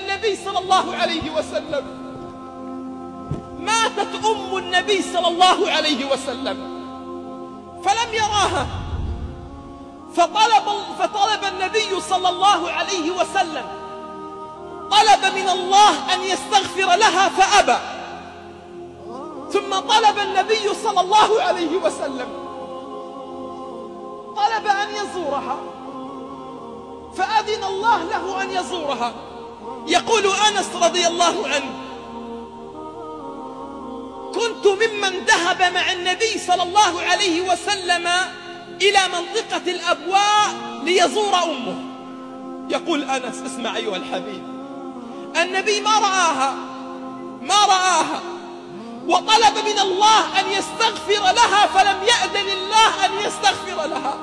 النبي صلى الله عليه وسلم. ماتت أم النبي صلى الله عليه وسلم. فلم يراها. فطلب, فطلب النبي صلى الله عليه وسلم. طلب من الله أن يستغفر لها فأبى. ثم طلب النبي صلى الله عليه وسلم. طلب أن يزورها. فأذن الله له أن يزورها. يقول أنس رضي الله عنه كنت ممن ذهب مع النبي صلى الله عليه وسلم إلى منطقة الأبواء ليزور أمه. يقول أنس اسمع أيها الحبيب النبي ما رآها ما رآها وطلب من الله أن يستغفر لها فلم يأذن الله أن يستغفر لها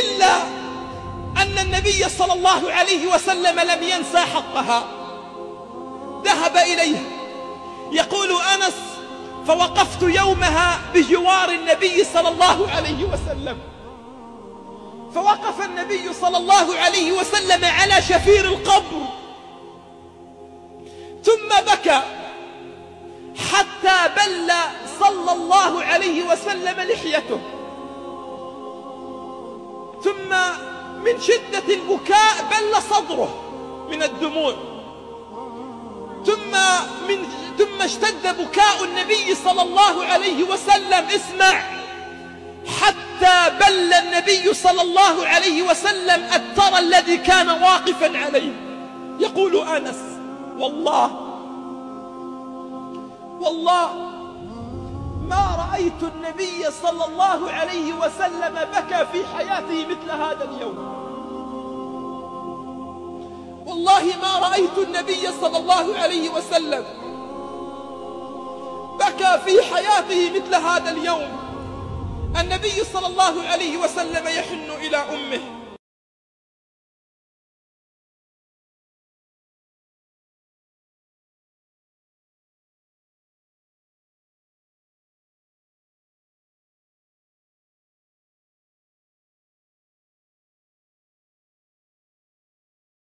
إلا النبي صلى الله عليه وسلم لم ينسى حقها. ذهب إليها يقول أنس فوقفت يومها بجوار النبي صلى الله عليه وسلم. فوقف النبي صلى الله عليه وسلم على شفير القبر. ثم بكى حتى بل صلى الله عليه وسلم لحيته. ثم من شدة البكاء بل صدره من الدموع. ثم من ثم اشتد بكاء النبي صلى الله عليه وسلم. اسمع. حتى بل النبي صلى الله عليه وسلم الترى الذي كان واقفا عليه. يقول أنس والله والله رأيت النبي صلى الله عليه وسلم بكى في حياته مثل هذا اليوم. والله ما رأيت النبي صلى الله عليه وسلم بكى في حياته مثل هذا اليوم. النبي صلى الله عليه وسلم يحن إلى أمه.